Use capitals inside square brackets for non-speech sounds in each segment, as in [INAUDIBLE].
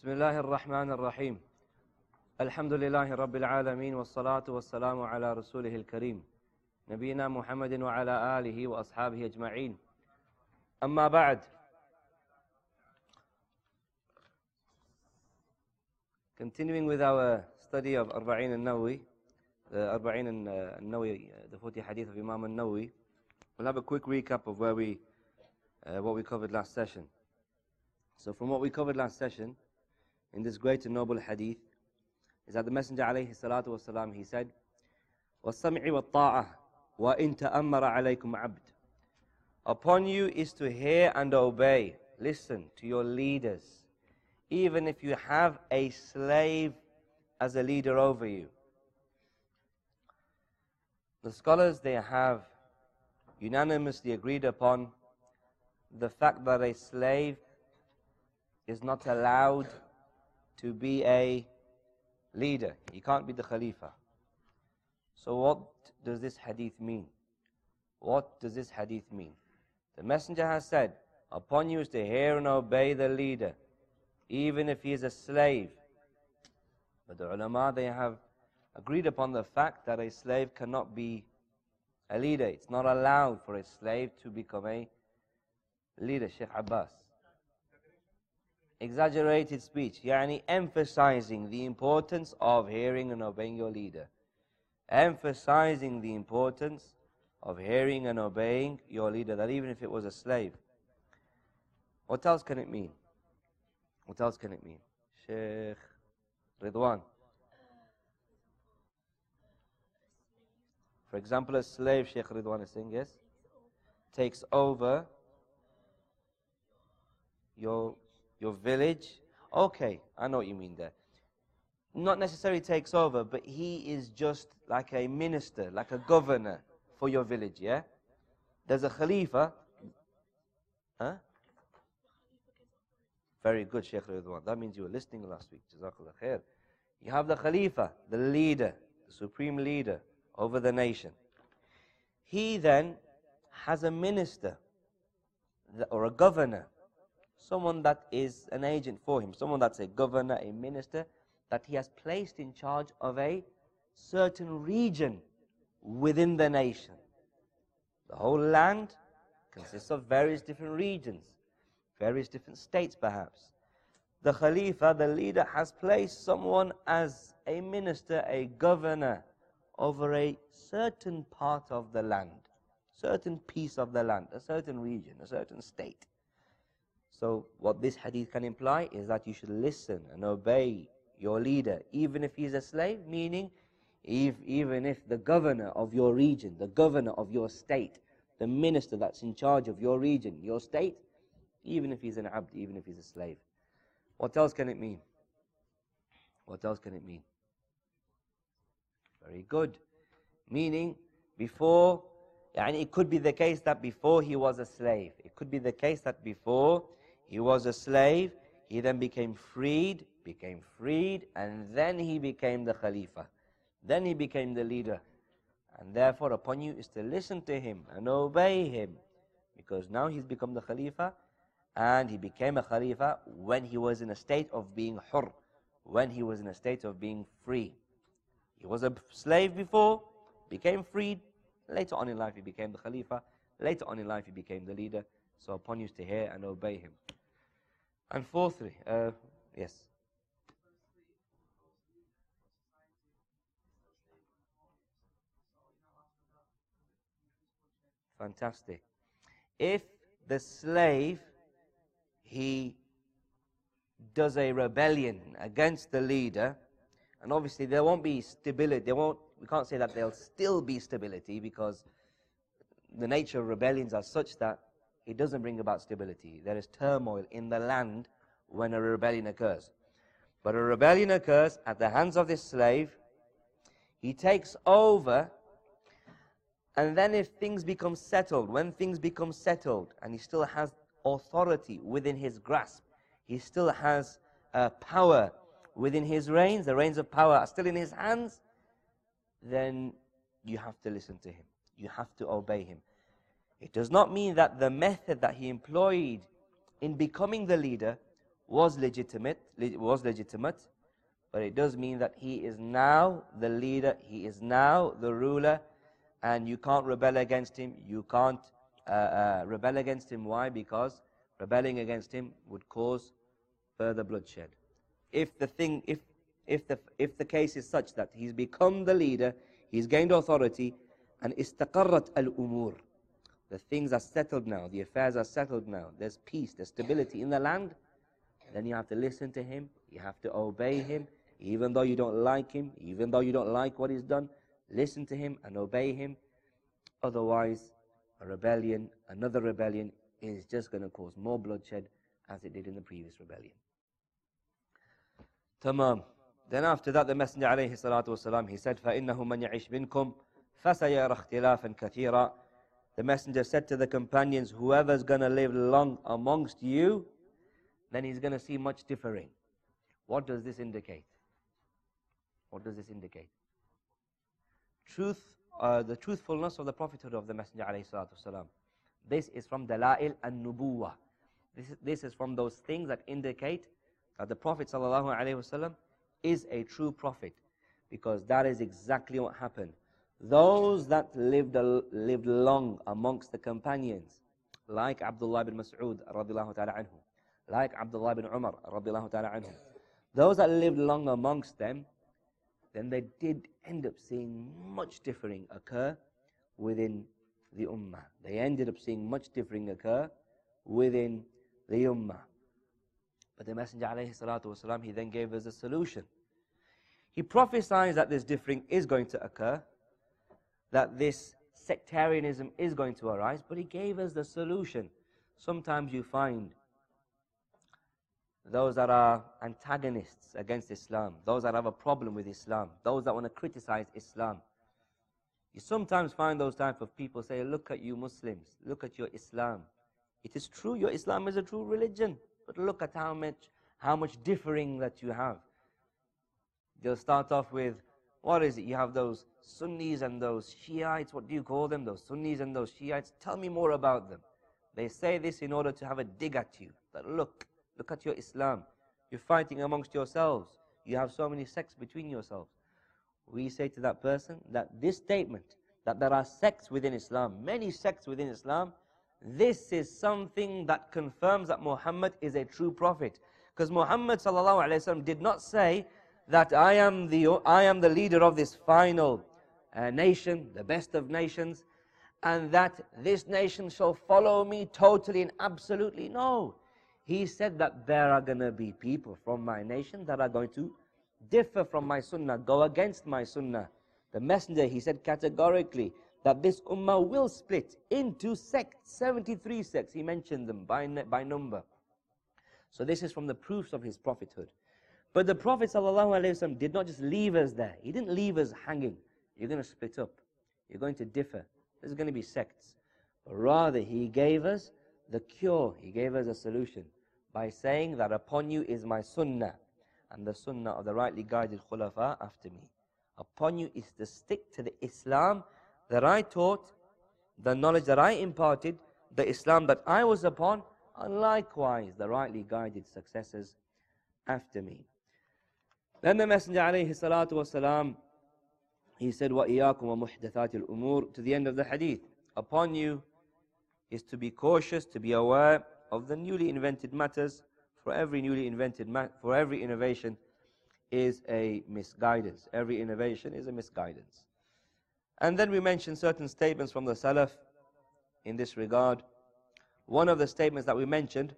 بسم الله الرحمن الرحيم الحمد لله رب العالمين والصلاة والسلام على رسوله الكريم نبينا محمد وعلى آله وأصحابه أجمعين أما بعد Continuing with our study of Arba'in al-Nawawi, the Arba'in al-Nawawi, the 40 hadith of Imam al-Nawawi, we'll have a quick recap of where we, uh, what we covered last session. So from what we covered last session, in this great and noble hadith, is that the Messenger alayhi salatu wasalam, he said, وَالسَّمْعِ وَالطَّاعَةِ وَإِن تَأَمَّرَ عَلَيْكُمْ عَبْدٌ Upon you is to hear and obey. Listen to your leaders. Even if you have a slave as a leader over you. The scholars, they have unanimously agreed upon the fact that a slave is not allowed to be a leader. He can't be the Khalifa. So, what does this hadith mean? What does this hadith mean? The Messenger has said, Upon you is to hear and obey the leader, even if he is a slave. But the ulama, they have agreed upon the fact that a slave cannot be a leader. It's not allowed for a slave to become a leader, Sheikh Abbas. Exaggerated speech, yani emphasizing the importance of hearing and obeying your leader. Emphasizing the importance of hearing and obeying your leader, that even if it was a slave. What else can it mean? What else can it mean? Sheikh Ridwan. For example, a slave, Sheikh Ridwan is saying, yes, takes over your, your village. Okay, I know what you mean there. Not necessarily takes over, but he is just like a minister, like a governor for your village, yeah? There's a Khalifa. Huh? Very good, Sheikh Ridwan. That means you were listening last week. Jazakallah khair. You have the Khalifa, the leader, the supreme leader over the nation. He then has a minister or a governor, someone that is an agent for him, someone that's a governor, a minister, that he has placed in charge of a certain region within the nation. The whole land consists of various different regions, various different states perhaps. The Khalifa, the leader, has placed someone as a minister, a governor over a certain part of the land, certain piece of the land, a certain region, a certain state. So, what this hadith can imply is that you should listen and obey your leader, even if he's a slave, meaning if, even if the governor of your region, the governor of your state, the minister that's in charge of your region, your state, even if he's an abd, even if he's a slave. What else can it mean? What else can it mean? Very good. Meaning, before, and it could be the case that before he was a slave. It could be the case that before he was a slave, he then became freed, became freed, and then he became the Khalifa. Then he became the leader. And therefore, upon you is to listen to him and obey him. Because now he's become the Khalifa, and he became a Khalifa when he was in a state of being hur, when he was in a state of being free. He was a slave before, became freed. Later on in life, he became the Khalifa. Later on in life, he became the leader. So upon you is to hear and obey him. And fourthly, uh, yes. Fantastic. If the slave he does a rebellion against the leader, and obviously there won't be stability. There won't. We can't say that there'll still be stability because the nature of rebellions are such that it doesn't bring about stability. There is turmoil in the land when a rebellion occurs. But a rebellion occurs at the hands of this slave. He takes over and then if things become settled, when things become settled, and he still has authority within his grasp, he still has uh, power within his reins, the reins of power are still in his hands, then you have to listen to him. You have to obey him. It does not mean that the method that he employed in becoming the leader was legitimate, was legitimate, but it does mean that he is now the leader, he is now the ruler, and you can't rebel against him. You can't uh, uh, rebel against him. Why? Because rebelling against him would cause further bloodshed. If the thing, if if the if the case is such that he's become the leader, he's gained authority, and al umur, the things are settled now, the affairs are settled now. There's peace, there's stability in the land. Then you have to listen to him. You have to obey him, even though you don't like him, even though you don't like what he's done. Listen to him and obey him. Otherwise, a rebellion, another rebellion, is just going to cause more bloodshed as it did in the previous rebellion. Tamam. Then after that, the Messenger alayhi salatu wasalam, he said, فَإِنَّهُ مَنْ يَعِشْ مِنْكُمْ فَسَيَرَ اخْتِلَافًا كَثِيرًا the Messenger said to the companions, whoever's going to live long amongst you, then he's going to see much differing. What does this indicate? What does this indicate? Truth, uh, the truthfulness of the prophethood of the Messenger alayhi This is from Dala'il an-Nubuwa. This, this is from those things that indicate that the Prophet is a true prophet because that is exactly what happened. Those that lived, lived long amongst the companions, like Abdullah bin Mas'ud radiallahu ta'ala anhu, like Abdullah bin Umar radiallahu ta'ala anhu, those that lived long amongst them, then they did end up seeing much differing occur within the ummah. They ended up seeing much differing occur within the ummah. But the Messenger والسلام, he then gave us a solution. He prophesies that this differing is going to occur, that this sectarianism is going to arise, but he gave us the solution. Sometimes you find those that are antagonists against Islam, those that have a problem with Islam, those that want to criticize Islam. You sometimes find those type of people say, look at you Muslims, look at your Islam. It is true, your Islam is a true religion. But look at how much, how much differing that you have. They'll start off with, what is it? You have those Sunnis and those Shiites. What do you call them? Those Sunnis and those Shiites. Tell me more about them. They say this in order to have a dig at you. That look, look at your Islam. You're fighting amongst yourselves. You have so many sects between yourselves. We say to that person that this statement, that there are sects within Islam, many sects within Islam, this is something that confirms that Muhammad is a true prophet. Because Muhammad did not say that I am the, I am the leader of this final uh, nation, the best of nations, and that this nation shall follow me totally and absolutely. No. He said that there are going to be people from my nation that are going to differ from my sunnah, go against my sunnah. The messenger, he said categorically, that this ummah will split into sects, 73 sects. He mentioned them by, by number. So this is from the proofs of his prophethood. But the Prophet ﷺ did not just leave us there. He didn't leave us hanging. You're going to split up. You're going to differ. There's going to be sects. But rather, he gave us the cure. He gave us a solution by saying that upon you is my sunnah and the sunnah of the rightly guided khulafa after me. Upon you is to stick to the Islam that I taught, the knowledge that I imparted, the Islam that I was upon, and likewise the rightly guided successors after me. Then the Messenger alayhi salatu wasalam, he said, وَإِيَاكُمْ وَمُحْدَثَاتِ الْأُمُورِ To the end of the hadith. Upon you is to be cautious, to be aware of the newly invented matters. For every newly invented, for every innovation is a misguidance. Every innovation is a misguidance. And then we mentioned certain statements from the Salaf in this regard. One of the statements that we mentioned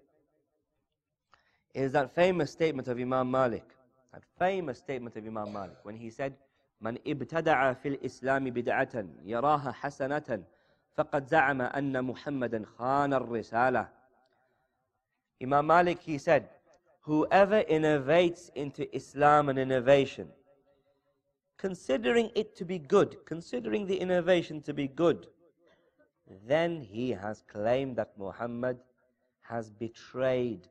is that famous statement of Imam Malik. That famous statement of Imam Malik when he said, من ابتدع في الإسلام بدعة يراها حسنة فقد زعم أن محمدا خان الرسالة Imam Malik he said whoever innovates into Islam an innovation considering it to be good, considering the innovation to be good, then he has claimed that Muhammad has betrayed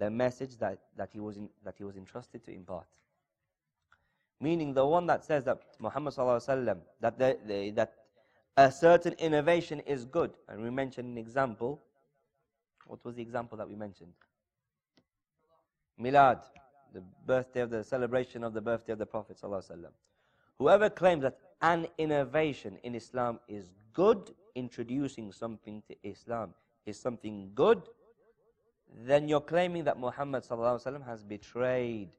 the message that, that, he, was in, that he was entrusted to impart. Meaning the one that says that Muhammad that, the, the, that a certain innovation is good. And we mentioned an example. What was the example that we mentioned? Milad, the birthday of the celebration of the birthday of the Prophet. Whoever claims that an innovation in Islam is good, introducing something to Islam is something good, then you're claiming that Muhammad has betrayed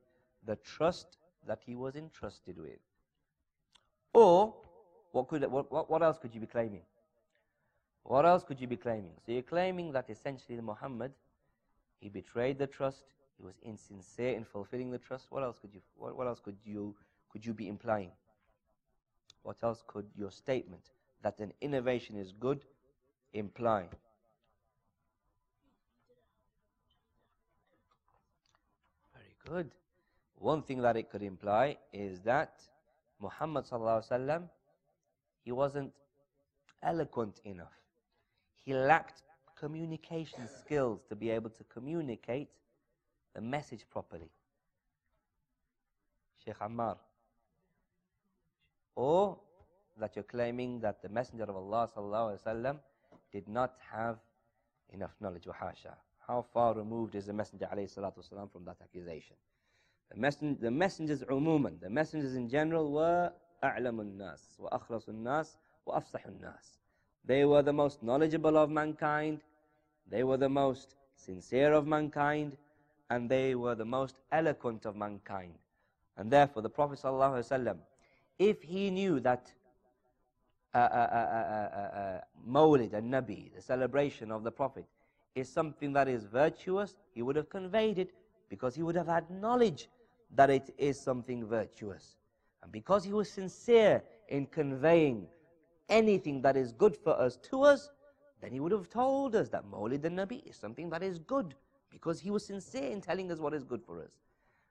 the trust that he was entrusted with. Or, what, could, what, what else could you be claiming? What else could you be claiming? So you're claiming that essentially Muhammad, he betrayed the trust, he was insincere in fulfilling the trust. What else could you, what, what else could you, could you be implying? What else could your statement that an innovation is good imply? Good. One thing that it could imply is that Muhammad sallallahu he wasn't eloquent enough. He lacked communication skills to be able to communicate the message properly. Sheikh Ammar. Or that you're claiming that the Messenger of Allah sallallahu did not have enough knowledge. Wahasha. How far removed is the Messenger والسلام, from that accusation? The, messen the messengers عموما, the messengers in general were أعلم الناس وأخلص الناس وأفصح الناس. They were the most knowledgeable of mankind, they were the most sincere of mankind, and they were the most eloquent of mankind. And therefore, the Prophet ﷺ, if he knew that uh, uh, uh, uh, uh, uh, uh Mawlid an-Nabi, the celebration of the Prophet, is something that is virtuous, he would have conveyed it because he would have had knowledge that it is something virtuous. And because he was sincere in conveying anything that is good for us to us, then he would have told us that Mawlid and Nabi is something that is good because he was sincere in telling us what is good for us.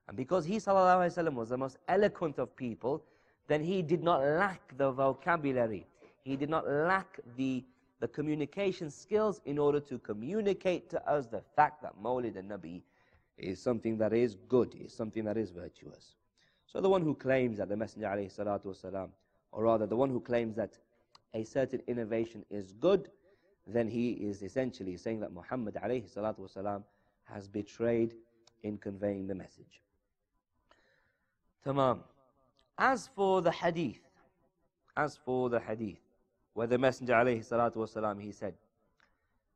And because he وسلم, was the most eloquent of people, then he did not lack the vocabulary. He did not lack the, the communication skills in order to communicate to us the fact that Mawlid an-Nabi is something that is good, is something that is virtuous. So the one who claims that the Messenger والسلام, or rather the one who claims that a certain innovation is good, then he is essentially saying that Muhammad والسلام, has betrayed in conveying the message. Tamam. As for the hadith, as for the hadith, where the Messenger والسلام, he said,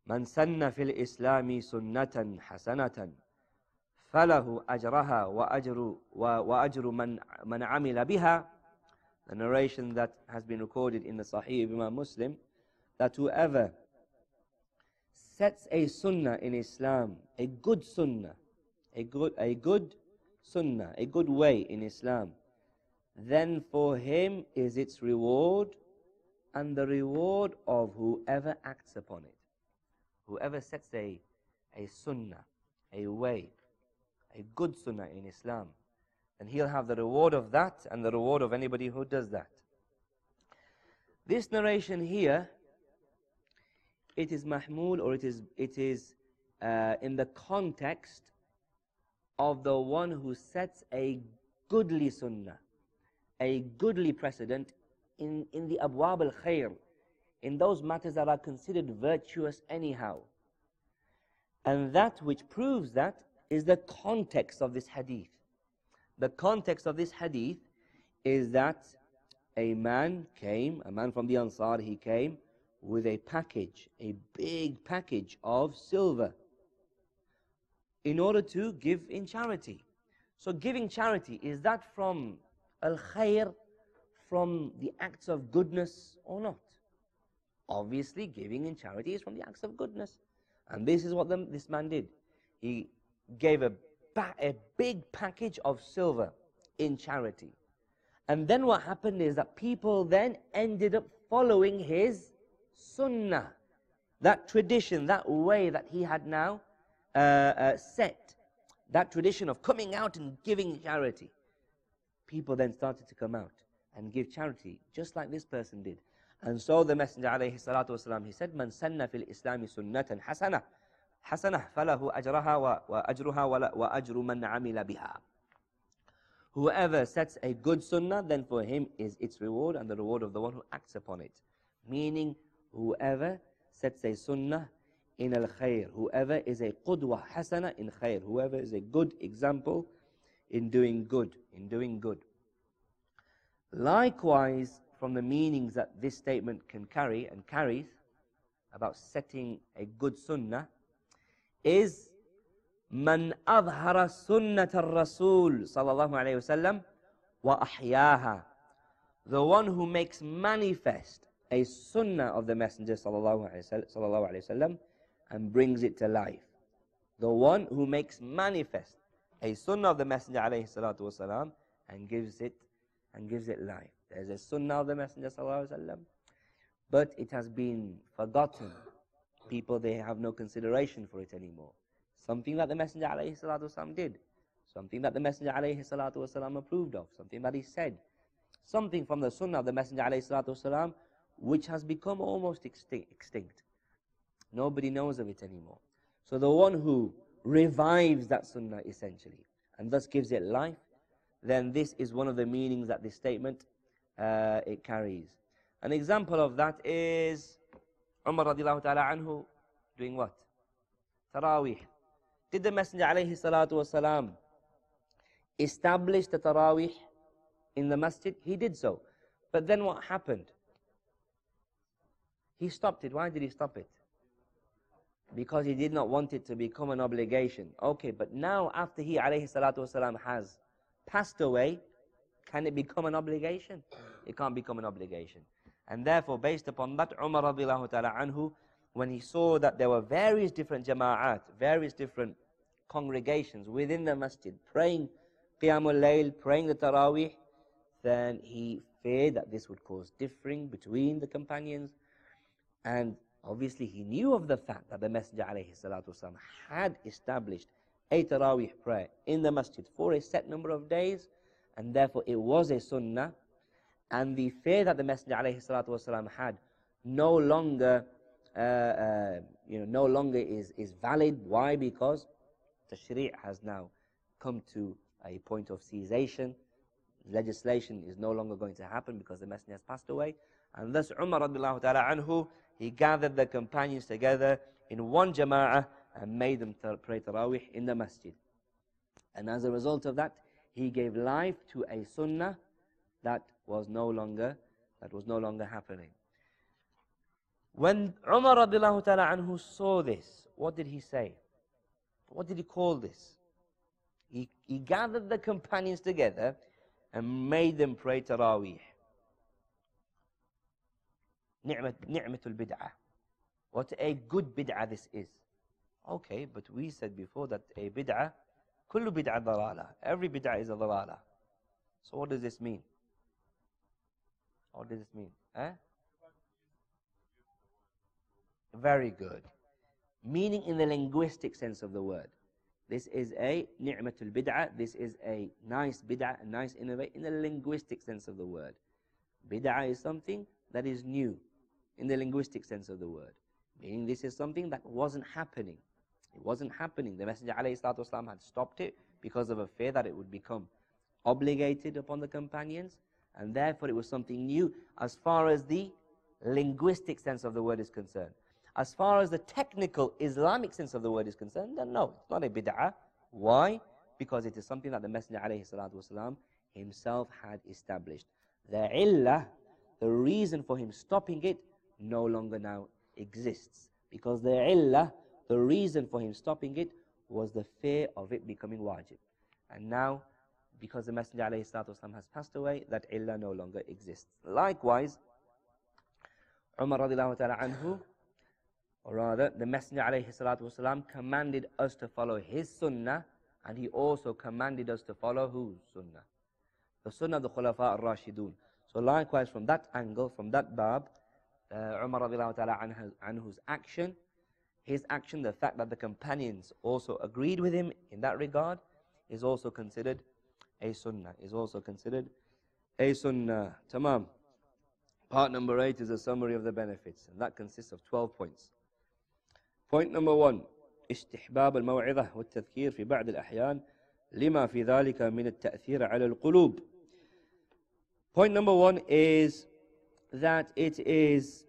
من سن في الإسلام سنة حسنة فله أجرها وأجر وأجر من من عمل بها the narration that has been recorded in the Sahih of Imam Muslim that whoever sets a sunnah in Islam, a good sunnah, a good, a good sunnah, a good way in Islam, then for him is its reward and the reward of whoever acts upon it. Whoever sets a, a sunnah, a way, a good sunnah in Islam, then he'll have the reward of that and the reward of anybody who does that. This narration here, it is mahmul or it is, it is uh, in the context of the one who sets a goodly sunnah, a goodly precedent in, in the abwab al khair, in those matters that are considered virtuous anyhow. And that which proves that is the context of this hadith. The context of this hadith is that a man came, a man from the Ansar, he came with a package, a big package of silver in order to give in charity. So giving charity, is that from al-khair, from the acts of goodness or not? Obviously, giving in charity is from the acts of goodness. And this is what the, this man did. He gave a, a big package of silver in charity. And then what happened is that people then ended up following his sunnah, that tradition, that way that he had now uh, uh, set, that tradition of coming out and giving charity. People then started to come out and give charity, just like this person did. And so the Messenger alayhi salatu wasalam, he said, Man sanna fil islami sunnatan hasana حسنة فله أجرها وأجرها وأجر من عمل بها. Whoever sets a good sunnah, then for him is its reward and the reward of the one who acts upon it. Meaning, whoever sets a sunnah in al khair. Whoever is a qudwa hasana in khair. Whoever is a good example in doing good. In doing good. Likewise, from the meanings that this statement can carry and carries about setting a good sunnah is من أظهر سنة الرسول صلى الله عليه وسلم وأحياها the one who makes manifest a sunnah of the Messenger sallallahu alaihi wasallam and brings it to life. The one who makes manifest a sunnah of the Messenger alayhi salatu wasalam and gives it and gives it life. There's a sunnah of the Messenger alaihi but it has been forgotten. People they have no consideration for it anymore. Something that the Messenger salatu did, something that the Messenger salatu approved of, something that he said, something from the sunnah of the Messenger salatu which has become almost extinct. Nobody knows of it anymore. So the one who revives that sunnah essentially and thus gives it life, then this is one of the meanings that this statement uh, it carries. An example of that is Umar radiallahu ta'ala anhu doing what? Taraweeh. Did the Messenger alayhi salatu wasalam establish the Taraweeh in the masjid? He did so. But then what happened? He stopped it. Why did he stop it? Because he did not want it to become an obligation. Okay, but now after he alayhi salatu wasalam has passed away, can it become an obligation? It can't become an obligation. And therefore, based upon that, Umar radiallahu ta'ala anhu, when he saw that there were various different jama'at, various different congregations within the masjid, praying Qiyamul Layl, praying the Taraweeh, then he feared that this would cause differing between the companions and obviously he knew of the fact that the Messenger والسلام, had established a Taraweeh prayer in the masjid for a set number of days, and therefore it was a sunnah. And the fear that the Messenger والسلام, had no longer, uh, uh, you know, no longer is, is valid. Why? Because the Sharia has now come to a point of cessation. Legislation is no longer going to happen because the Messenger has passed away. And thus Umar radiallahu ta'ala anhu he gathered the companions together in one jama'ah and made them pray Tarawih in the masjid. And as a result of that, he gave life to a sunnah that was no longer that was no longer happening. When Umar radiallahu ta'ala anhu saw this, what did he say? What did he call this? He, he gathered the companions together and made them pray tarawih. Ni'mat, ni'matul bid'ah. What a good bid'ah this is. Okay, but we said before that a bid'ah, كل bid'ah dalala. Every bid'ah is a dalala. So what does this mean? What does this mean? Eh? Very good. Meaning in the linguistic sense of the word. This is a نعمة البِدْعَة. This is a nice bid'ah, a nice innovate in the linguistic sense of the word. Bid'ah is something that is new in the linguistic sense of the word. Meaning this is something that wasn't happening it wasn't happening. The Messenger ﷺ had stopped it because of a fear that it would become obligated upon the companions, and therefore it was something new as far as the linguistic sense of the word is concerned. As far as the technical Islamic sense of the word is concerned, then no, it's not a bid'ah. Why? Because it is something that the Messenger ﷺ himself had established. The illah, the reason for him stopping it, no longer now exists. Because the illah, the reason for him stopping it, was the fear of it becoming wajib. And now, because the Messenger والسلام, has passed away, that illah no longer exists. Likewise, Umar radiallahu ta'ala anhu, or rather, the Messenger والسلام, commanded us to follow his sunnah, and he also commanded us to follow whose sunnah? The sunnah of the Khulafa al-Rashidun. So likewise, from that angle, from that bab, uh, Umar radiallahu ta'ala anhu's action, his action, the fact that the companions also agreed with him in that regard, is also considered a sunnah, is also considered a sunnah. Tamam. Part number eight is a summary of the benefits, and that consists of 12 points. Point number one, استحباب الموعظة والتذكير في بعض الأحيان لما في ذلك من التأثير على القلوب. Point number one is that it is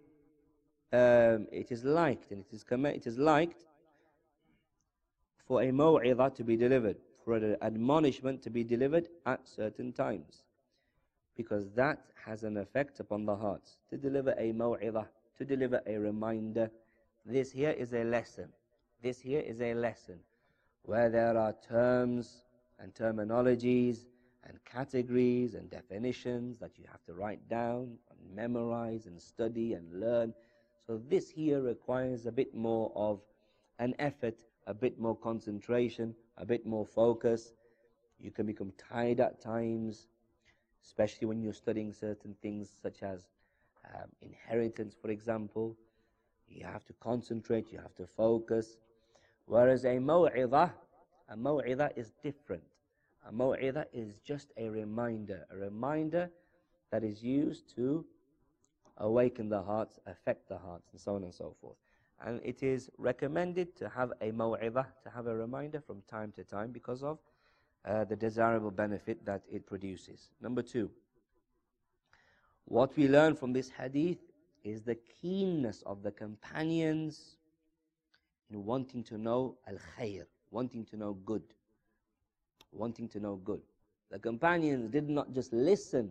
um, it is liked and it is, it is liked for a maw'idah to be delivered, for an admonishment to be delivered at certain times. Because that has an effect upon the hearts. To deliver a maw'idah, to deliver a reminder, this here is a lesson. This here is a lesson where there are terms and terminologies and categories and definitions that you have to write down and memorize and study and learn. So this here requires a bit more of an effort, a bit more concentration, a bit more focus. You can become tired at times, especially when you're studying certain things such as um, inheritance, for example. You have to concentrate, you have to focus. Whereas a maw'idah, a maw'idah is different. A maw'idah is just a reminder, a reminder that is used to awaken the hearts, affect the hearts, and so on and so forth. And it is recommended to have a maw'idah, to have a reminder from time to time because of uh, the desirable benefit that it produces. Number two, what we learn from this hadith is the keenness of the companions in wanting to know al khair, wanting to know good. Wanting to know good. The companions did not just listen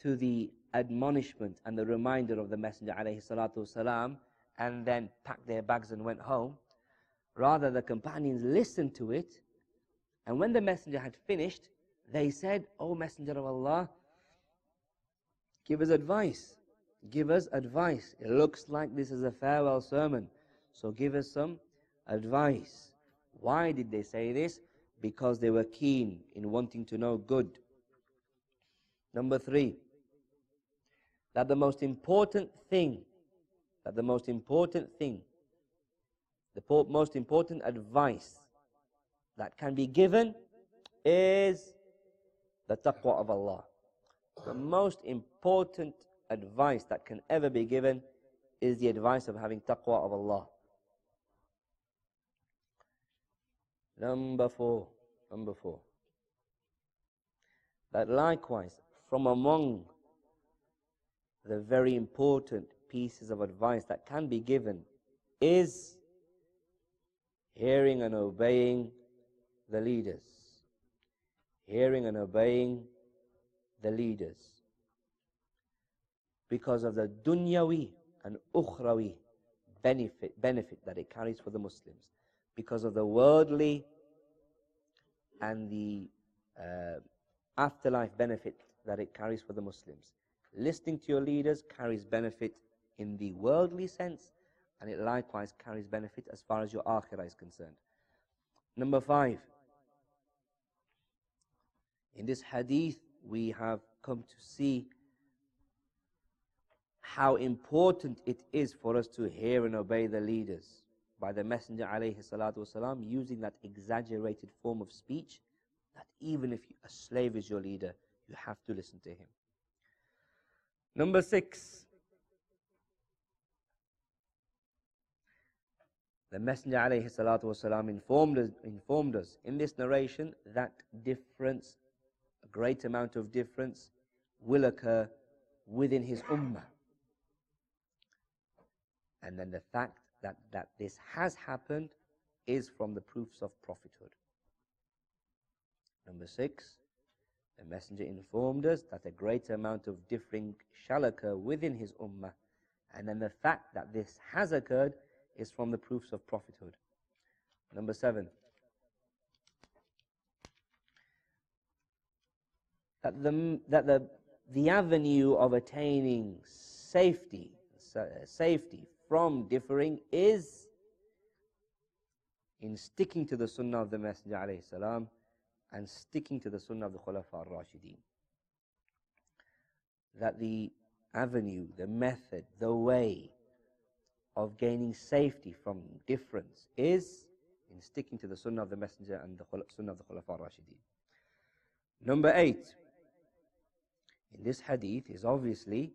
to the admonishment and the reminder of the Messenger والسلام, and then packed their bags and went home. Rather, the companions listened to it, and when the Messenger had finished, they said, O Messenger of Allah, give us advice. Give us advice. It looks like this is a farewell sermon. So give us some advice. Why did they say this? Because they were keen in wanting to know good. Number three, that the most important thing, that the most important thing, the most important advice that can be given is the taqwa of Allah. The most important advice that can ever be given is the advice of having taqwa of Allah. Number four, number four. That likewise, from among the very important pieces of advice that can be given is hearing and obeying the leaders. Hearing and obeying the leaders. Because of the dunyawi and ukhrawi benefit, benefit that it carries for the Muslims. Because of the worldly and the uh, afterlife benefit that it carries for the Muslims. Listening to your leaders carries benefit in the worldly sense, and it likewise carries benefit as far as your akhirah is concerned. Number five. In this hadith, we have come to see how important it is for us to hear and obey the leaders by the Messenger والسلام, using that exaggerated form of speech that even if a slave is your leader, you have to listen to him. Number six, the Messenger alayhi salatu informed us, informed us in this narration that difference, a great amount of difference, will occur within his ummah. And then the fact that, that this has happened is from the proofs of prophethood. Number six, the Messenger informed us that a great amount of differing shall occur within his ummah, and then the fact that this has occurred is from the proofs of prophethood. Number seven, that the, that the, the avenue of attaining safety, safety from differing is in sticking to the sunnah of the Messenger and sticking to the sunnah of the Khulafa al-Rashideen. That the avenue, the method, the way of gaining safety from difference is in sticking to the sunnah of the Messenger and the sunnah of the Khulafa al-Rashideen. Number eight, in this hadith is obviously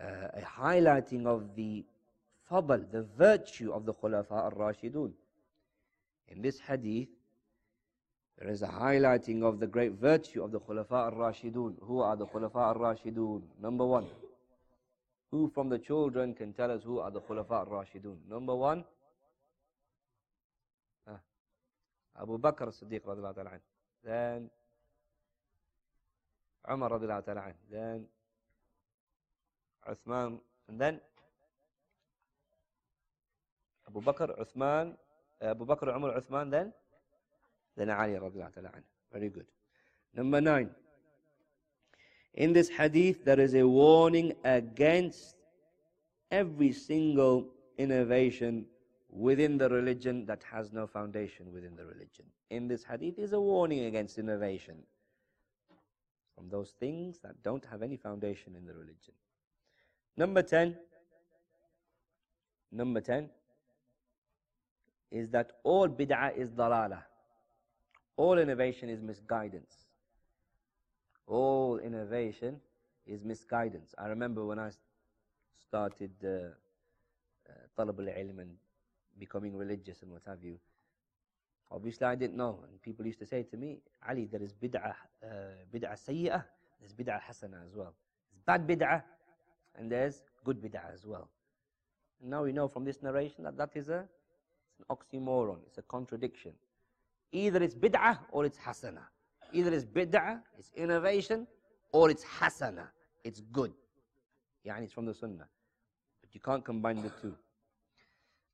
uh, a highlighting of the fadl, the virtue of the Khulafa al-Rashidun. In this hadith, there is a highlighting of the great virtue of the Khulafa al-Rashidun. Who are the Khulafa al-Rashidun? Number one, Who from the children can tell us who are the Khulafa al-Rashidun? Number one, ah, Abu Bakr as-Siddiq radiallahu ta'ala Then Umar radiallahu ta'ala Then Uthman. And then Abu Bakr, Uthman, Abu Bakr, Umar, Uthman, then then Ali Very good. Number nine. In this hadith, there is a warning against every single innovation within the religion that has no foundation within the religion. In this hadith is a warning against innovation from those things that don't have any foundation in the religion. Number 10. Number 10 is that all bid'ah is dalala. All innovation is misguidance. All innovation is misguidance. I remember when I started uh, uh, talab al-ilm and becoming religious and what have you, obviously I didn't know. And people used to say to me, Ali, there is bid'ah, uh, bid'ah sayya'ah, there's bid'ah hasana as well. There's bad bid'ah, and there's good bid'ah as well. And now we know from this narration that that is a, an oxymoron, it's a contradiction. Either it's bid'ah or it's hasana. Either it's bid'ah, it's innovation, or it's hasana, it's good. Yani it's from the sunnah. But you can't combine the two.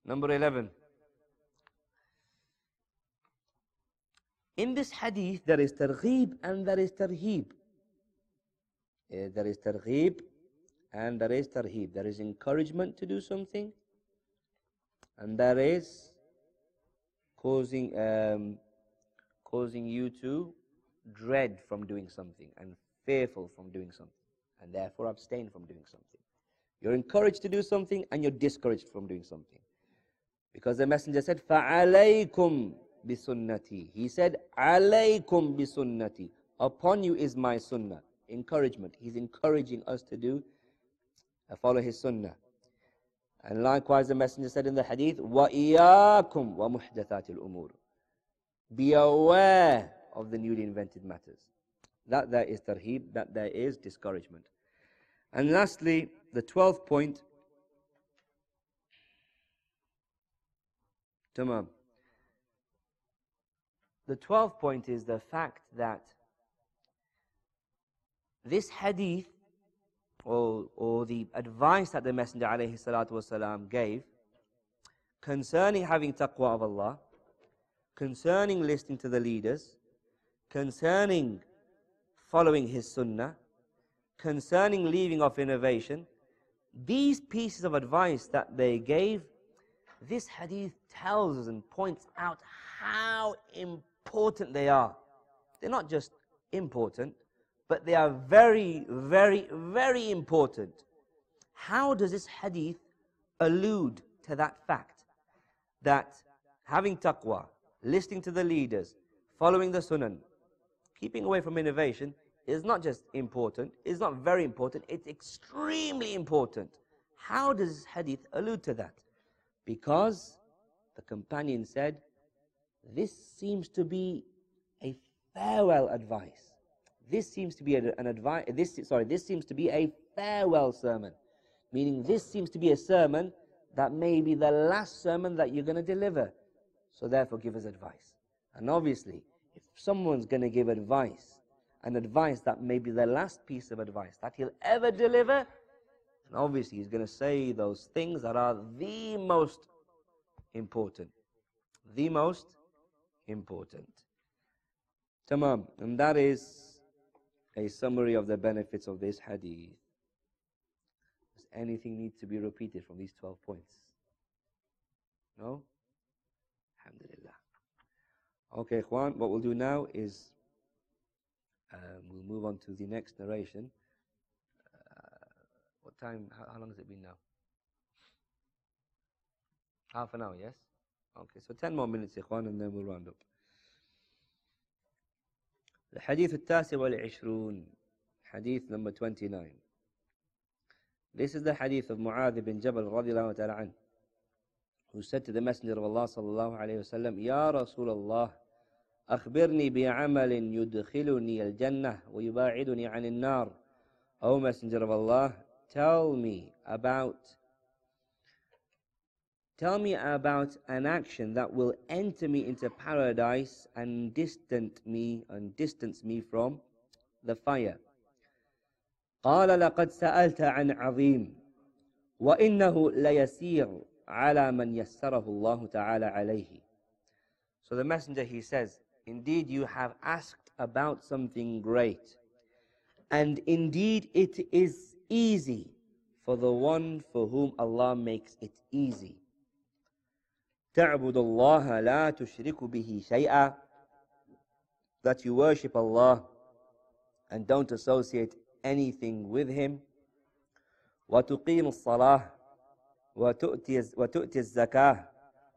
Number 11. In this hadith, there is targhib and there is tarhib. Uh, there is targhib and there is tarhib. There is encouragement to do something, and there is causing um, causing you to dread from doing something and fearful from doing something, and therefore abstain from doing something. You're encouraged to do something and you're discouraged from doing something. Because the messenger said, فَعَلَيْكُمْ بِسُنَّتِي He said, عَلَيْكُمْ بِسُنَّتِي Upon you is my sunnah. Encouragement. He's encouraging us to do, uh, follow his sunnah. And likewise the messenger said in the hadith, وَإِيَاكُمْ وَمُحْدَثَاتِ الْأُمُورِ be aware of the newly invented matters. That there is tarheeb, that there is discouragement. And lastly, the twelfth point. Tamam. The twelfth point is the fact that this hadith or, or the advice that the Messenger alayhi gave concerning having taqwa of Allah concerning listening to the leaders, concerning following his sunnah, concerning leaving off innovation, these pieces of advice that they gave, this hadith tells us and points out how important they are. They're not just important, but they are very, very, very important. How does this hadith allude to that fact? That having taqwa, listening to the leaders, following the sunan, keeping away from innovation is not just important, it's not very important, it's extremely important. How does hadith allude to that? Because the companion said, This seems to be a farewell advice. This seems to be an advice. This sorry, this seems to be a farewell sermon, meaning this seems to be a sermon that may be the last sermon that you're going to deliver. So therefore, give us advice. And obviously, if someone's going to give advice, an advice that may be the last piece of advice that he'll ever deliver, and obviously he's going to say those things that are the most important. The most important. Tamam. And that is a summary of the benefits of this hadith. Does anything need to be repeated from these 12 points? No? Alhamdulillah. Okay, Juan, what we'll do now is um, we'll move on to the next narration. Uh, what time, how, how, long has it been now? Half an hour, yes? Okay, so 10 more minutes, Ikhwan, and then we'll round up. الحديث التاسع والعشرون حديث number 29 This is the hadith of Mu'adh bin Jabal رضي الله تعالى عنه Messenger of Allah صلى الله عليه وسلم يا رسول الله أخبرني بعمل يدخلني الجنة ويباعدني عن النار O Messenger of Allah tell me about Tell me about an action that will enter me into paradise and distant me and distance me from the fire. قال لقد سألت عن عظيم وإنه ليسير على من يسره الله تعالى عليه. So the messenger he says, indeed you have asked about something great and indeed it is easy for the one for whom Allah makes it easy. تعبد الله لا تشرك به شيئا that you worship Allah and don't associate anything with him وتقيم الصلاة وتؤتي وتؤتي الزكاة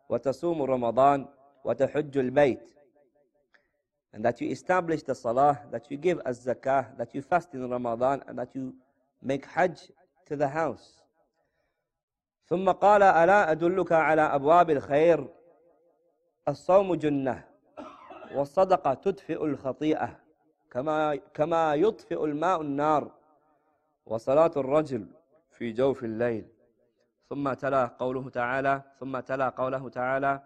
وتصوم رمضان وتحج البيت. And that you establish the salah, that you give as zakah, that you fast in Ramadan, and that you make hajj to the house. ثم قال ألا أدلك على أبواب الخير؟ الصوم جنة والصدقة تدفئ الخطيئة كما كما يطفئ الماء النار وصلاة الرجل في جوف الليل. ثم تلا قوله تعالى ثم تلا قوله تعالى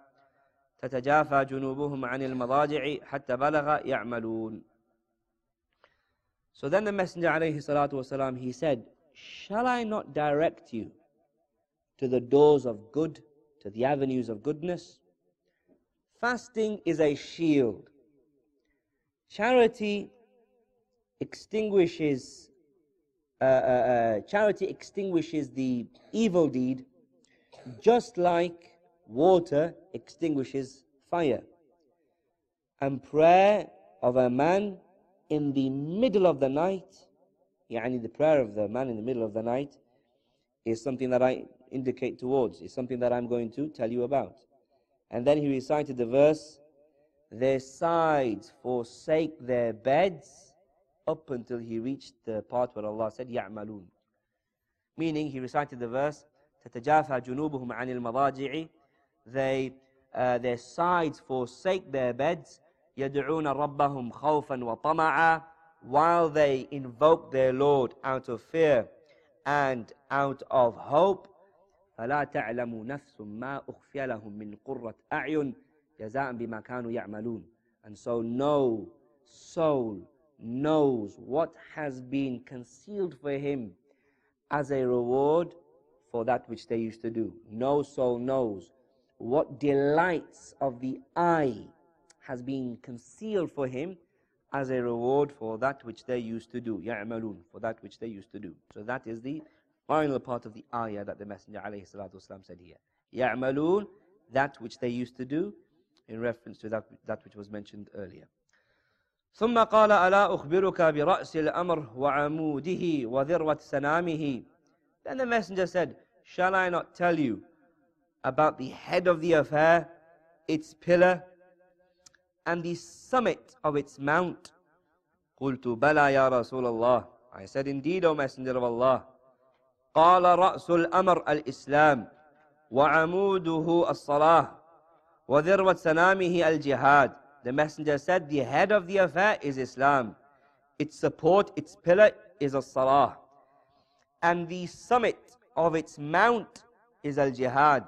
تتجافى جنوبهم عن المضاجع حتى بلغ يعملون So then the Messenger عليه الصلاة والسلام he said, Shall I not direct you to the doors of good, to the avenues of goodness. Fasting is a shield. Charity extinguishes uh, uh, uh, charity extinguishes the evil deed just like water extinguishes fire. And prayer of a man in the middle of the night, yani the prayer of the man in the middle of the night, is something that I indicate towards. It's something that I'm going to tell you about. And then he recited the verse, Their sides forsake their beds, up until he reached the part where Allah said, يَعْمَلُونَ Meaning, he recited the verse, تَتَجَافَى جُنُوبُهُمْ عَنِ الْمَضَاجِعِ They, uh, their sides forsake their beds, يَدْعُونَ رَبَّهُمْ خَوْفًا وَطَمَعًا While they invoke their Lord out of fear and out of hope. فلا تعلم نفس ما أخفي لهم من قرة أعين جزاء بما كانوا يعملون and so no soul knows what has been concealed for him as a reward for that which they used to do no soul knows what delights of the eye has been concealed for him as a reward for that which they used to do يعملون for that which they used to do so that is the final part of the ayah that the Messenger والسلام, said here. يَعْمَلُونَ That which they used to do in reference to that, that which was mentioned earlier. ثم قال ألا أخبرك برأس الأمر وعموده وذروة سنامه Then the messenger said, Shall I not tell you about the head of the affair, its pillar, and the summit of its mount? قلت بلى يا رسول الله I said, Indeed, O Messenger of Allah. قال رأس الأمر الإسلام وعموده الصلاة وذروة سنامه الجهاد The messenger said the head of the affair is Islam its support, its pillar is as-salah and the summit of its mount is al-jihad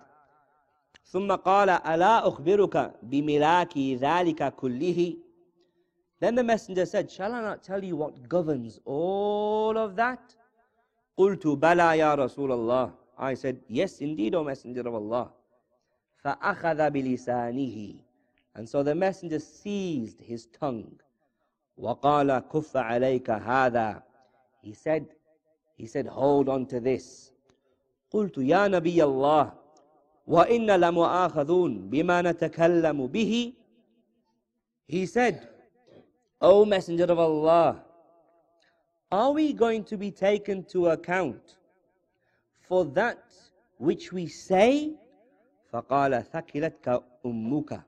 ثم قال ألا أخبرك بملاك ذلك كله Then the messenger said, Shall I not tell you what governs all of that? قلت بلى يا رسول الله I said yes indeed O messenger of Allah فأخذ بلسانه and so the messenger seized his tongue وقال كف عليك هذا he said he said hold on to this قلت يا نبي الله وإن لمؤاخذون بما نتكلم به he said O messenger of Allah are we going to be taken to account for that which we say? فقال ثكلتك أمك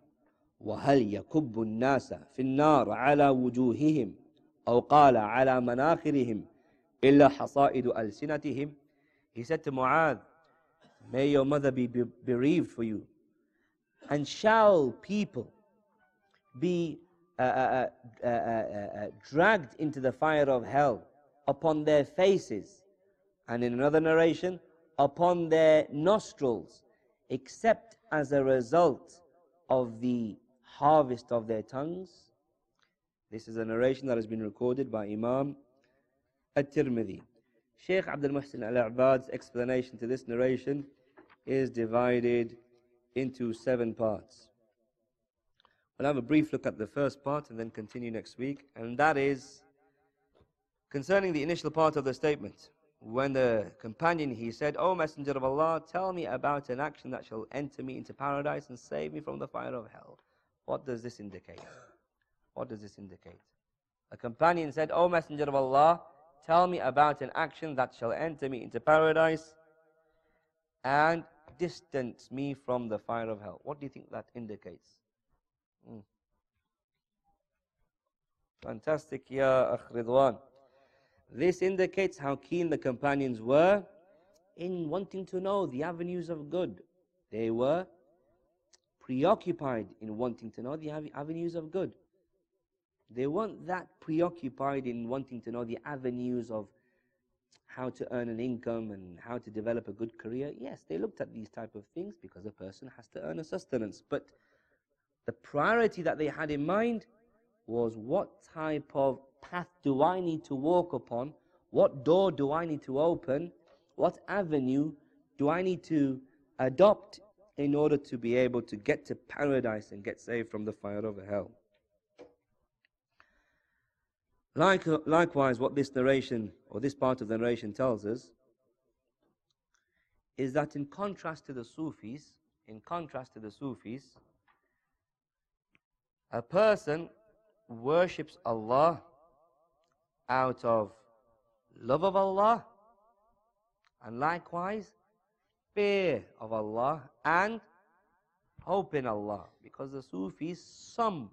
وهل يكب الناس في النار على وجوههم أو قال على مناخرهم إلا حصائد ألسنتهم He said to Mu'adh, May your mother be bereaved for you. And shall people be uh, uh, uh, dragged into the fire of hell upon their faces And in another narration, upon their nostrils, except as a result of the harvest of their tongues. This is a narration that has been recorded by Imam At-Tirmidhi. Sheikh Abdul Muhsin Al-Abbad's explanation to this narration is divided into seven parts. We'll have a brief look at the first part and then continue next week, and that is concerning the initial part of the statement. When the companion he said, O Messenger of Allah, tell me about an action that shall enter me into paradise and save me from the fire of hell. What does this indicate? What does this indicate? A companion said, O Messenger of Allah, tell me about an action that shall enter me into paradise and distance me from the fire of hell. What do you think that indicates? Mm. Fantastic, Ya Akh This indicates how keen the companions were in wanting to know the avenues of good. They were preoccupied in wanting to know the avenues of good. They weren't that preoccupied in wanting to know the avenues of how to earn an income and how to develop a good career. Yes, they looked at these type of things because a person has to earn a sustenance. But the priority that they had in mind was what type of path do I need to walk upon? What door do I need to open? What avenue do I need to adopt in order to be able to get to paradise and get saved from the fire of hell? Like, likewise, what this narration, or this part of the narration tells us, is that in contrast to the Sufis, in contrast to the Sufis, a person worships Allah out of love of Allah and likewise fear of Allah and hope in Allah. Because the Sufis, some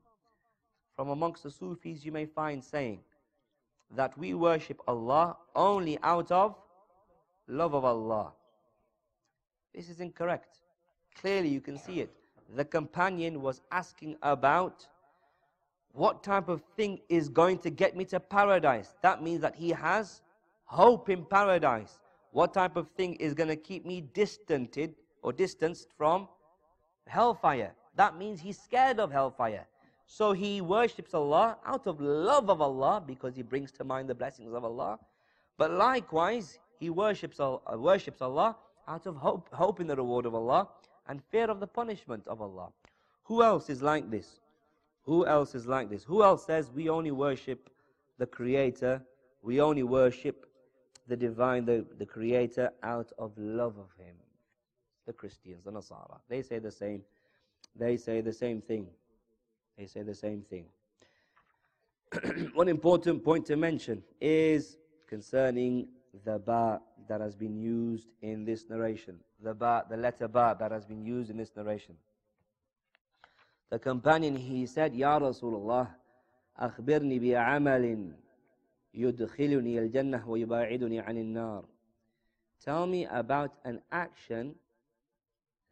from amongst the Sufis you may find saying, that we worship Allah only out of love of Allah. This is incorrect. Clearly, you can see it. The companion was asking about what type of thing is going to get me to paradise. That means that he has hope in paradise. What type of thing is going to keep me distanted or distanced from hellfire? That means he's scared of hellfire. So he worships Allah out of love of Allah because he brings to mind the blessings of Allah. But likewise, he worships, Allah, uh, worships Allah out of hope, hope in the reward of Allah and fear of the punishment of Allah. Who else is like this? Who else is like this? Who else says we only worship the Creator, we only worship the Divine, the, the Creator out of love of Him? The Christians, the Nasara. They say the same. They say the same thing. They say the same thing. [CLEARS THROAT] One important point to mention is concerning the ba that has been used in this narration. The ba, the letter ba that has been used in this narration. The companion, he said, Ya Rasulullah, أخبرني بعمل يدخلني الجنة ويباعدني عن النار. Tell me about an action,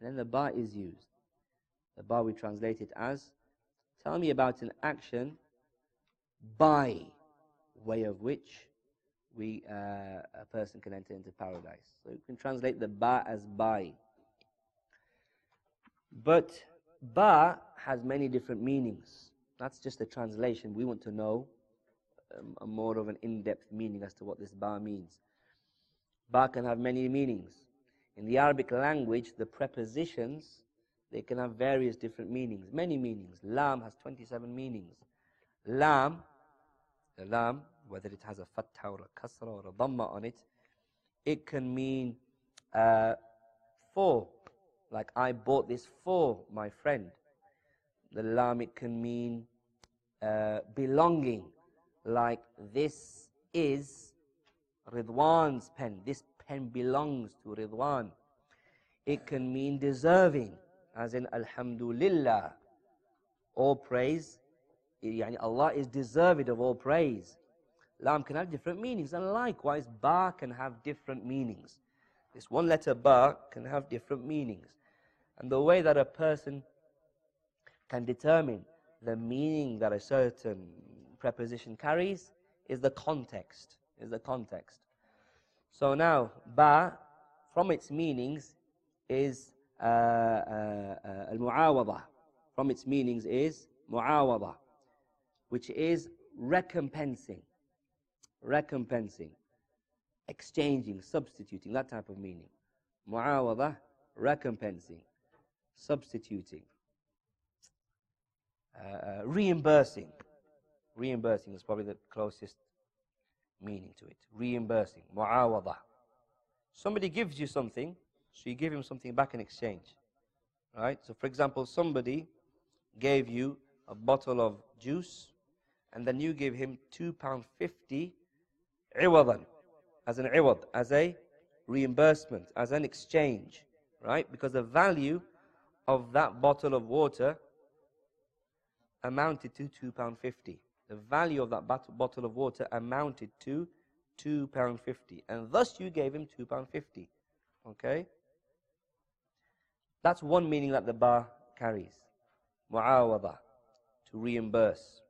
and then the ba is used. The ba we translate it as Tell me about an action by way of which we, uh, a person can enter into paradise. So you can translate the ba as by. But ba has many different meanings. That's just a translation. We want to know um, a more of an in-depth meaning as to what this ba means. Ba can have many meanings. In the Arabic language, the prepositions they can have various different meanings, many meanings. Lam has 27 meanings. Lam, the lam, whether it has a fatha or a kasra or a dhamma on it, it can mean uh, for, like I bought this for my friend. The lam, it can mean uh, belonging, like this is Ridwan's pen. This pen belongs to Ridwan. It can mean deserving as in Alhamdulillah. All praise, yani Allah is deserved of all praise. Lam can have different meanings, and likewise, Ba can have different meanings. This one letter Ba can have different meanings. And the way that a person can determine the meaning that a certain preposition carries is the context. Is the context. So now, ba, from its meanings, is uh, uh, uh, al-mu'awada. From its meanings is mu'awada, which is recompensing, recompensing, exchanging, substituting, that type of meaning. Mu'awada, recompensing, substituting, uh, uh, reimbursing. Reimbursing is probably the closest meaning to it. Reimbursing, mu'awada. Somebody gives you something, so you give him something back in exchange. Right? So, for example, somebody gave you a bottle of juice, and then you give him £2.50 iwadan, as an iwad, as a reimbursement, as an exchange. Right? Because the value of that bottle of water amounted to £2.50. The value of that bottle of water amounted to £2.50. And thus you gave him £2.50. Okay? That's one meaning that the ba carries. Mu'awada, to reimburse.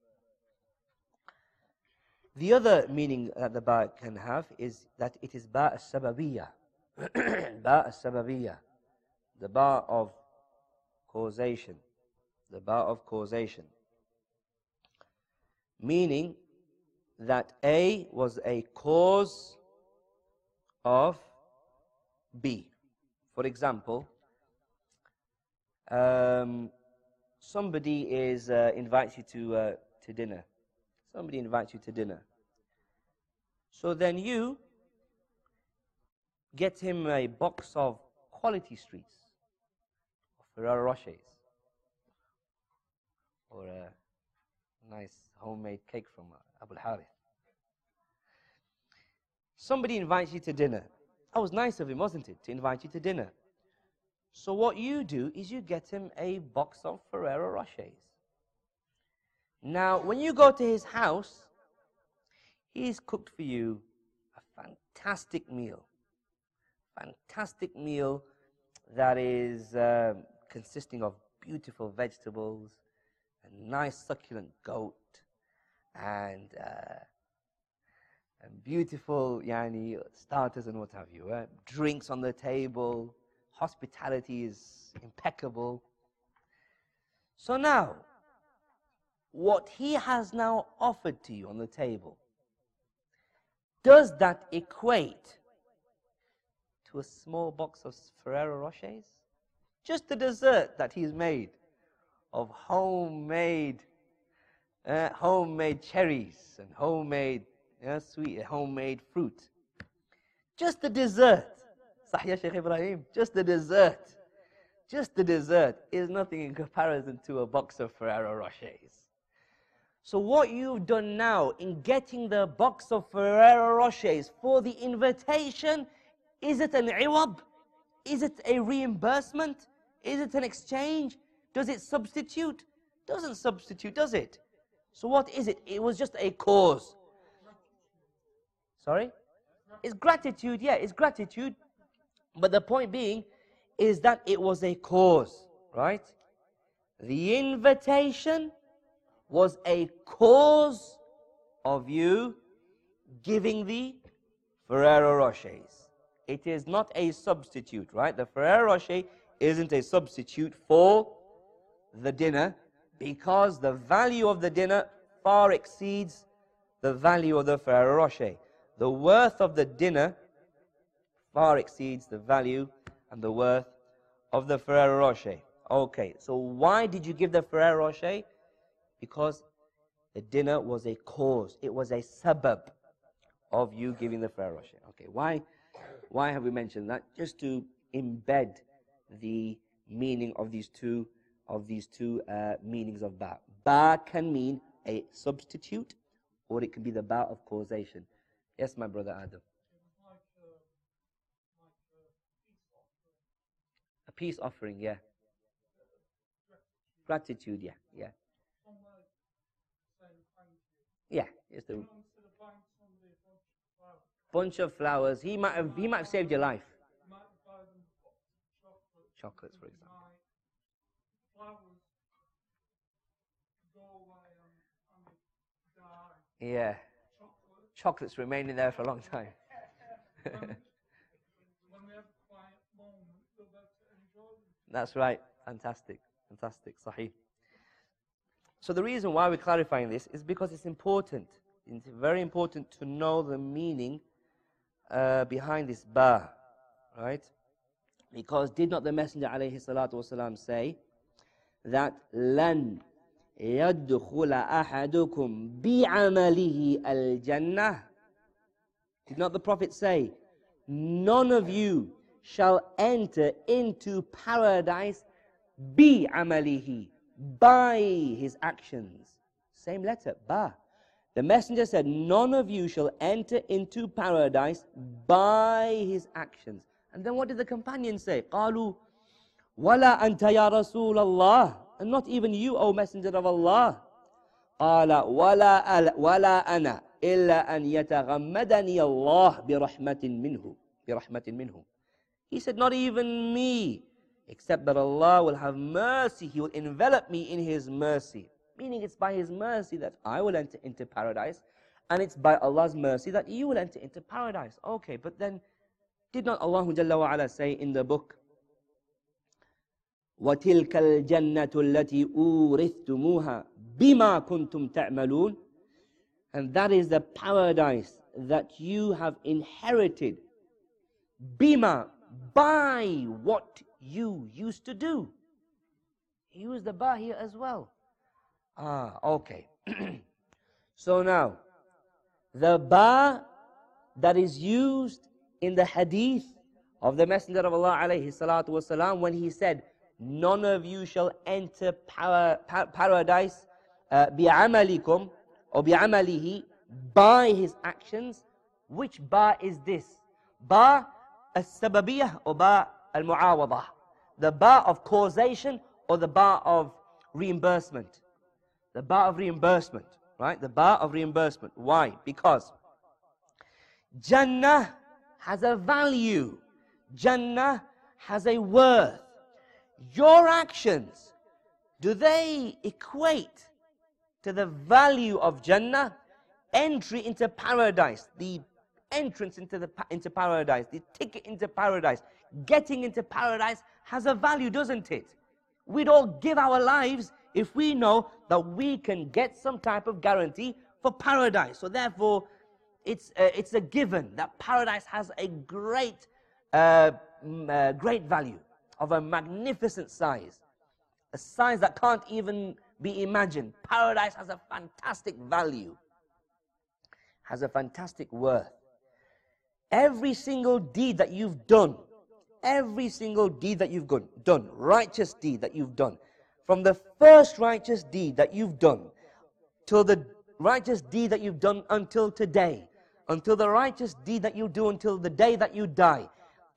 The other meaning that the ba can have is that it is ba as-sababiyya. [CLEARS THROAT] ba as-sababiyya. The ba of causation. The ba of causation. Meaning that A was a cause of B. For example, um, somebody is uh, invites you to uh, to dinner. Somebody invites you to dinner. So then you get him a box of Quality Streets, Ferrero Rochers, or a nice homemade cake from Abu Harith. Somebody invites you to dinner. That was nice of him, wasn't it, to invite you to dinner? So what you do is you get him a box of Ferrero Rochers. Now, when you go to his house, he's cooked for you a fantastic meal. Fantastic meal that is uh, consisting of beautiful vegetables, a nice succulent goat, and, uh, and beautiful yani, starters and what have you. Eh? Drinks on the table, hospitality is impeccable. So now, what he has now offered to you on the table, does that equate to a small box of Ferrero Rochers? Just the dessert that he's made of homemade uh, homemade cherries and homemade yeah, sweet homemade fruit. Just the dessert. Sahya Sheikh Ibrahim, just the dessert. Just the dessert is nothing in comparison to a box of Ferrero Rochers. So what you've done now in getting the box of Ferrero Rochers for the invitation, is it an iwad? Is it a reimbursement? Is it an exchange? Does it substitute? Doesn't substitute, does it? So what is it? It was just a cause. Sorry? It's gratitude, yeah, it's gratitude. But the point being is that it was a cause, right? The invitation was a cause of you giving the Ferrero Rochers. It is not a substitute, right? The Ferrero Rocher isn't a substitute for the dinner because the value of the dinner far exceeds the value of the Ferrero Rocher. The worth of the dinner far exceeds the value and the worth of the Ferrero Rocher. Okay, so why did you give the Ferrero Rocher? Because the dinner was a cause, it was a sabab of you giving the Ferrero Rocher. Okay, why, why have we mentioned that? Just to embed the meaning of these two of these two uh, meanings of ba. Ba can mean a substitute or it can be the ba of causation. Yes, my brother Adam. A peace offering, yeah. Gratitude, yeah, yeah. Yeah, it's the bunch of flowers. He might have he might have saved your life. Chocolates, for example. Yeah. Chocolates remaining there for a long time. [LAUGHS] That's right. Fantastic. Fantastic. Sahih. So the reason why we're clarifying this is because it's important. It's very important to know the meaning uh, behind this ba, right? Because did not the Messenger alayhi say that lan يدخل أحدكم بعمله الجنة Did not the Prophet say, none of you shall enter into paradise بعمله by his actions. Same letter, ba. The messenger said, none of you shall enter into paradise by his actions. And then what did the companions say? قالوا ولا أنت يا رسول الله and not even you, O Messenger of Allah. قال ولا ولا أنا إلا أن يتغمدني الله برحمة منه برحمة منه. He said, not even me, except that Allah will have mercy. He will envelop me in His mercy. Meaning it's by His mercy that I will enter into paradise, and it's by Allah's mercy that you will enter into paradise. Okay, but then did not Allah Jalla wa say in the book وتلك الجنة التي أورثتموها بما كنتم تعملون and that is the paradise that you have inherited bima by what you used to do use the ba here as well ah okay [CLEARS THROAT] so now the ba that is used in the hadith of the messenger of Allah alayhi salatu wasalam when he said none of you shall enter para, paradise uh, bi'amalikum or bi'amalihi by his actions. Which ba is this? Ba al-sababiyah or ba al-mu'awadah? The ba of causation or the ba of reimbursement? The ba of reimbursement, right? The ba of reimbursement. Why? Because Jannah has a value. Jannah has a worth your actions, do they equate to the value of Jannah? Entry into paradise, the entrance into, the, into paradise, the ticket into paradise, getting into paradise has a value, doesn't it? We'd all give our lives if we know that we can get some type of guarantee for paradise. So therefore, it's, uh, it's a given that paradise has a great, uh, uh, great value of a magnificent size, a size that can't even be imagined. Paradise has a fantastic value, has a fantastic worth. Every single deed that you've done, every single deed that you've done, righteous deed that you've done, from the first righteous deed that you've done till the righteous deed that you've done until today, until the righteous deed that you do until the day that you die,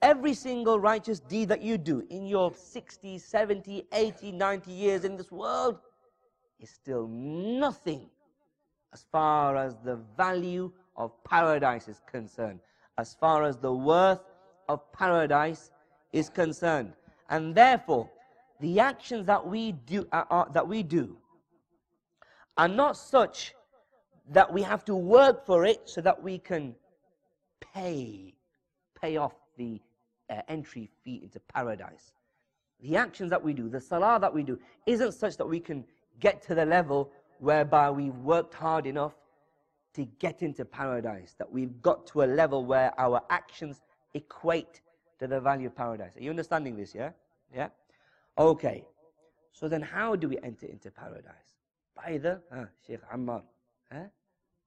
Every single righteous deed that you do in your 60, 70, 80, 90 years in this world is still nothing as far as the value of paradise is concerned, as far as the worth of paradise is concerned. And therefore, the actions that we do, uh, uh, that we do are not such that we have to work for it so that we can pay, pay off the uh, entry fee into paradise. The actions that we do, the salah that we do, isn't such that we can get to the level whereby we've worked hard enough to get into paradise, that we've got to a level where our actions equate to the value of paradise. Are you understanding this, yeah? Yeah? Okay. So then how do we enter into paradise? By the, uh, Sheikh Ammar, huh?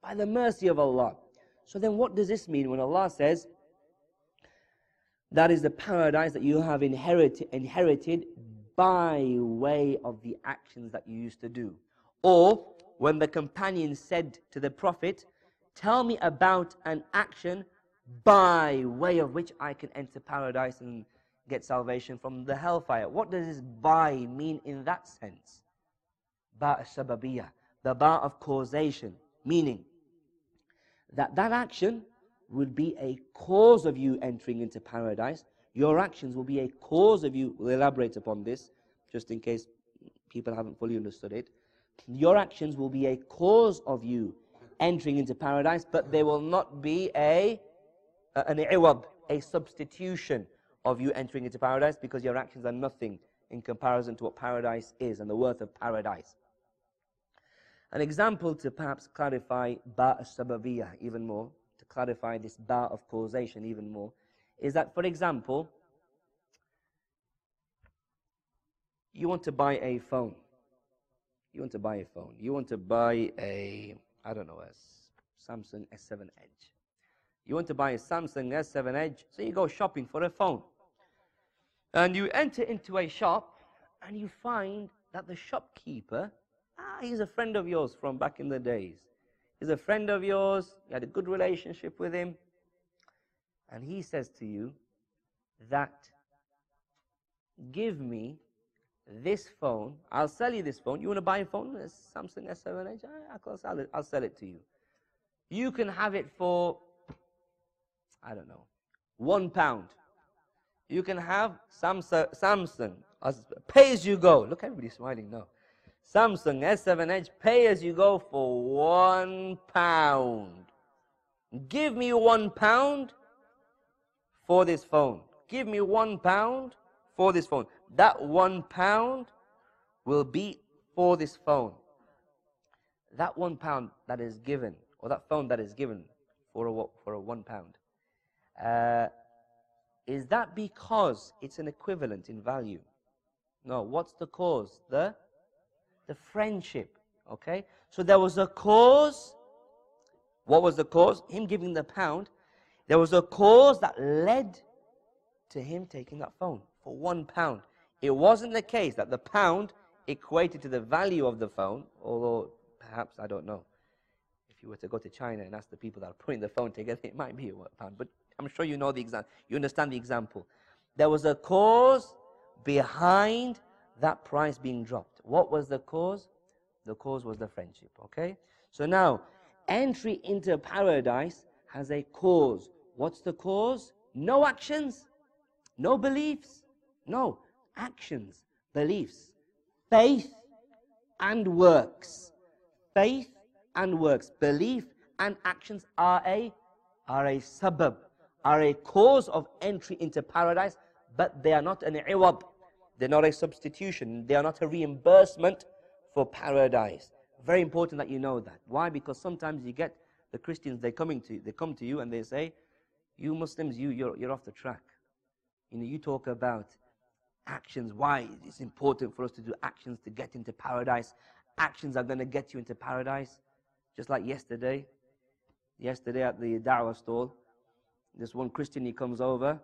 by the mercy of Allah. So then what does this mean when Allah says, that is the paradise that you have inherited, inherited by way of the actions that you used to do. Or when the companion said to the Prophet, Tell me about an action by way of which I can enter paradise and get salvation from the hellfire. What does this by mean in that sense? Ba sababiyah, the ba of causation, meaning that that action will be a cause of you entering into paradise. Your actions will be a cause of you. We'll elaborate upon this, just in case people haven't fully understood it. Your actions will be a cause of you entering into paradise, but they will not be a an iwad, a substitution of you entering into paradise because your actions are nothing in comparison to what paradise is and the worth of paradise. An example to perhaps clarify ba sababiyah even more, clarify this ba of causation even more, is that, for example, you want to buy a phone. You want to buy a phone. You want to buy a, I don't know, a Samsung S7 Edge. You want to buy a Samsung S7 Edge, so you go shopping for a phone. And you enter into a shop and you find that the shopkeeper, ah, he's a friend of yours from back in the days. He's a friend of yours, you had a good relationship with him. And he says to you that, give me this phone. I'll sell you this phone. You want to buy a phone? A Samsung S7 Edge? I'll sell it. I'll sell it to you. You can have it for, I don't know, one pound. You can have Samsung, Samsung pay as you go. Look, everybody's smiling now. Samsung S7 Edge, pay as you go for one pound. Give me one pound for this phone. Give me one pound for this phone that one pound will be for this phone. That one pound that is given, or that phone that is given for a, for a one pound, uh, is that because it's an equivalent in value? No. What's the cause? The, the friendship. Okay? So there was a cause. What was the cause? Him giving the pound. There was a cause that led to him taking that phone for one pound. It wasn't the case that the pound equated to the value of the phone, although perhaps, I don't know. If you were to go to China and ask the people that are putting the phone together, [LAUGHS] it might be a pound. But I'm sure you know the example. You understand the example. There was a cause behind that price being dropped. What was the cause? The cause was the friendship. Okay? So now, entry into paradise has a cause. What's the cause? No actions, no beliefs. No, actions, beliefs, faith and works. Faith and works, belief and actions are a are a sabab, are a cause of entry into paradise, but they are not an iwad. They're not a substitution. They are not a reimbursement for paradise. Very important that you know that. Why? Because sometimes you get the Christians, They're coming to they come to you and they say, You Muslims, you you're, you're off the track. You know, you talk about actions, why it's important for us to do actions to get into paradise. Actions are going to get you into paradise. Just like yesterday. Yesterday at the da'wah stall, this one Christian, he comes over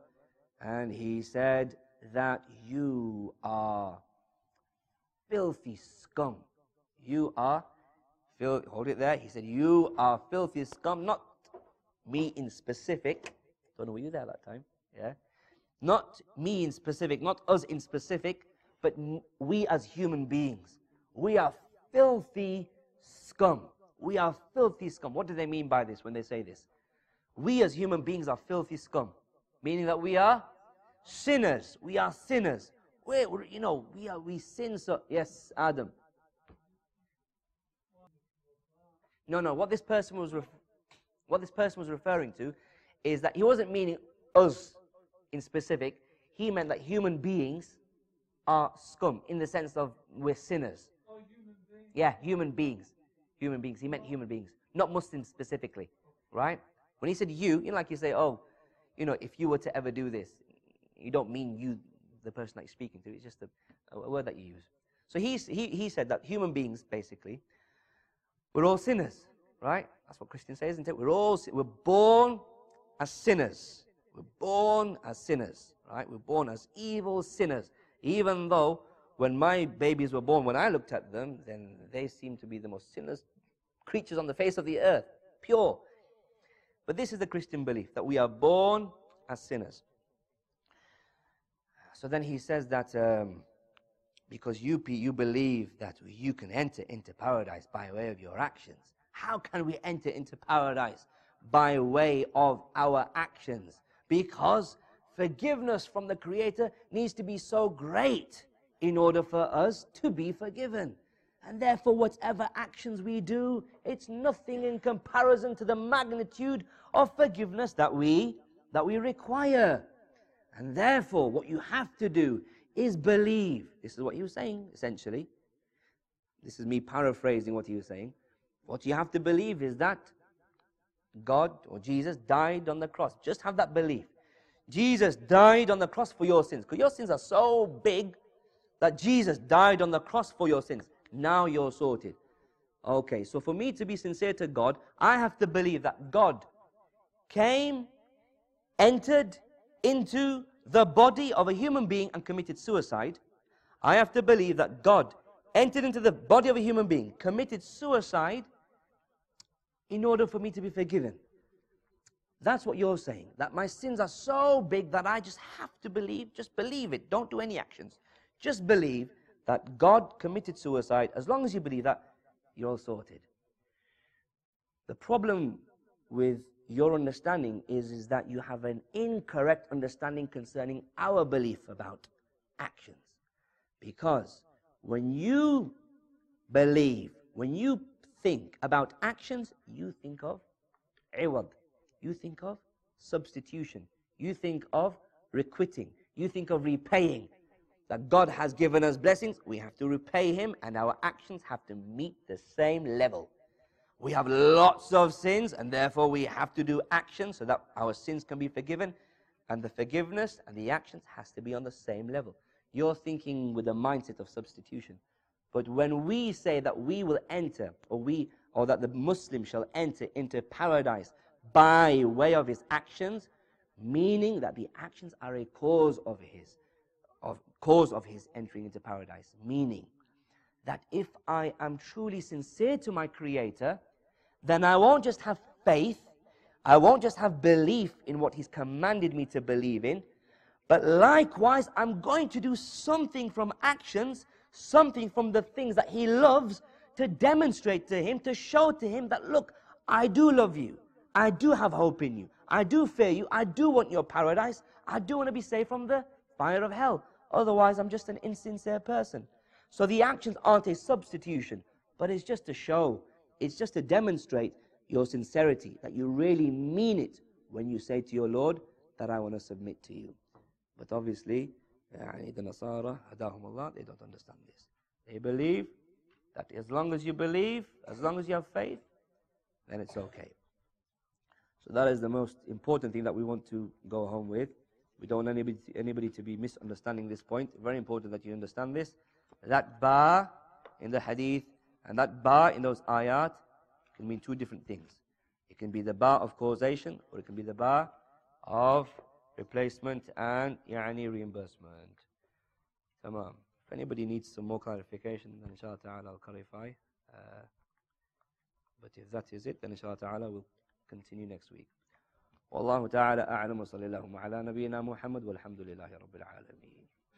and he said that you are filthy scum. You are, fil- hold it there. He said, You are filthy scum. Not me in specific. Don't know, were you there that time? Yeah. Not me in specific, not us in specific, but we as human beings. We are filthy scum. We are filthy scum. What do they mean by this when they say this? We as human beings are filthy scum, meaning that we are sinners. We are sinners. we you know, we are we sin so. Yes, Adam. No, no. What this person was, what this person was referring to, is that he wasn't meaning us in specific, he meant that human beings are scum in the sense of we're sinners. Yeah, human beings. Human beings. He meant human beings, not Muslims specifically, right? When he said you, you know, like you say, oh, you know, if you were to ever do this, you don't mean you, the person that you're speaking to. It's just a, a word that you use. So he, he, he said that human beings, basically, we're all sinners, right? That's what Christians say, isn't it? We're all we're born as sinners. We're born as sinners, right? We're born as evil sinners. Even though when my babies were born, when I looked at them, then they seemed to be the most sinless creatures on the face of the earth, pure. But this is the Christian belief that we are born as sinners. So then he says that um, because you, you believe that you can enter into paradise by way of your actions, how can we enter into paradise by way of our actions? because forgiveness from the Creator needs to be so great in order for us to be forgiven. And therefore, whatever actions we do, it's nothing in comparison to the magnitude of forgiveness that we that we require. And therefore, what you have to do is believe. This is what he was saying, essentially. This is me paraphrasing what he was saying. What you have to believe is that God or Jesus died on the cross. Just have that belief. Jesus died on the cross for your sins. Because your sins are so big that Jesus died on the cross for your sins. Now you're sorted. Okay, so for me to be sincere to God, I have to believe that God came, entered into the body of a human being and committed suicide. I have to believe that God entered into the body of a human being, committed suicide in order for me to be forgiven. That's what you're saying. That my sins are so big that I just have to believe, just believe it. Don't do any actions. Just believe that God committed suicide. As long as you believe that, you're all sorted. The problem with your understanding is, is that you have an incorrect understanding concerning our belief about actions. Because when you believe, when you think about actions, you think of iwad. You think of substitution. You think of requiting. You think of repaying. That God has given us blessings, we have to repay Him, and our actions have to meet the same level. We have lots of sins, and therefore we have to do actions so that our sins can be forgiven. And the forgiveness and the actions has to be on the same level. You're thinking with a mindset of substitution. But when we say that we will enter, or we, or that the Muslim shall enter into paradise by way of his actions, meaning that the actions are a cause of his, of cause of his entering into paradise. Meaning that if I am truly sincere to my Creator, then I won't just have faith, I won't just have belief in what He's commanded me to believe in, but likewise, I'm going to do something from actions, something from the things that He loves to demonstrate to Him, to show to Him that, look, I do love you. I do have hope in you. I do fear you. I do want your paradise. I do want to be saved from the fire of hell. Otherwise, I'm just an insincere person. So the actions aren't a substitution, but it's just to show, it's just to demonstrate your sincerity, that you really mean it when you say to your Lord that I want to submit to you. But obviously, the Nasara, Allah, they don't understand this. They believe that as long as you believe, as long as you have faith, then it's okay. So that is the most important thing that we want to go home with. We don't want anybody, anybody to be misunderstanding this point. Very important that you understand this. That ba in the hadith and that ba in those ayat can mean two different things. It can be the ba of causation or it can be the ba of replacement and yani reimbursement. Tamam. If anybody needs some more clarification, then inshallah ta'ala I'll clarify. Uh, but if that is it, then inshallah ta'ala we'll continue next week. والله تعالى أعلم وصلى اللهم على نبينا محمد والحمد لله رب العالمين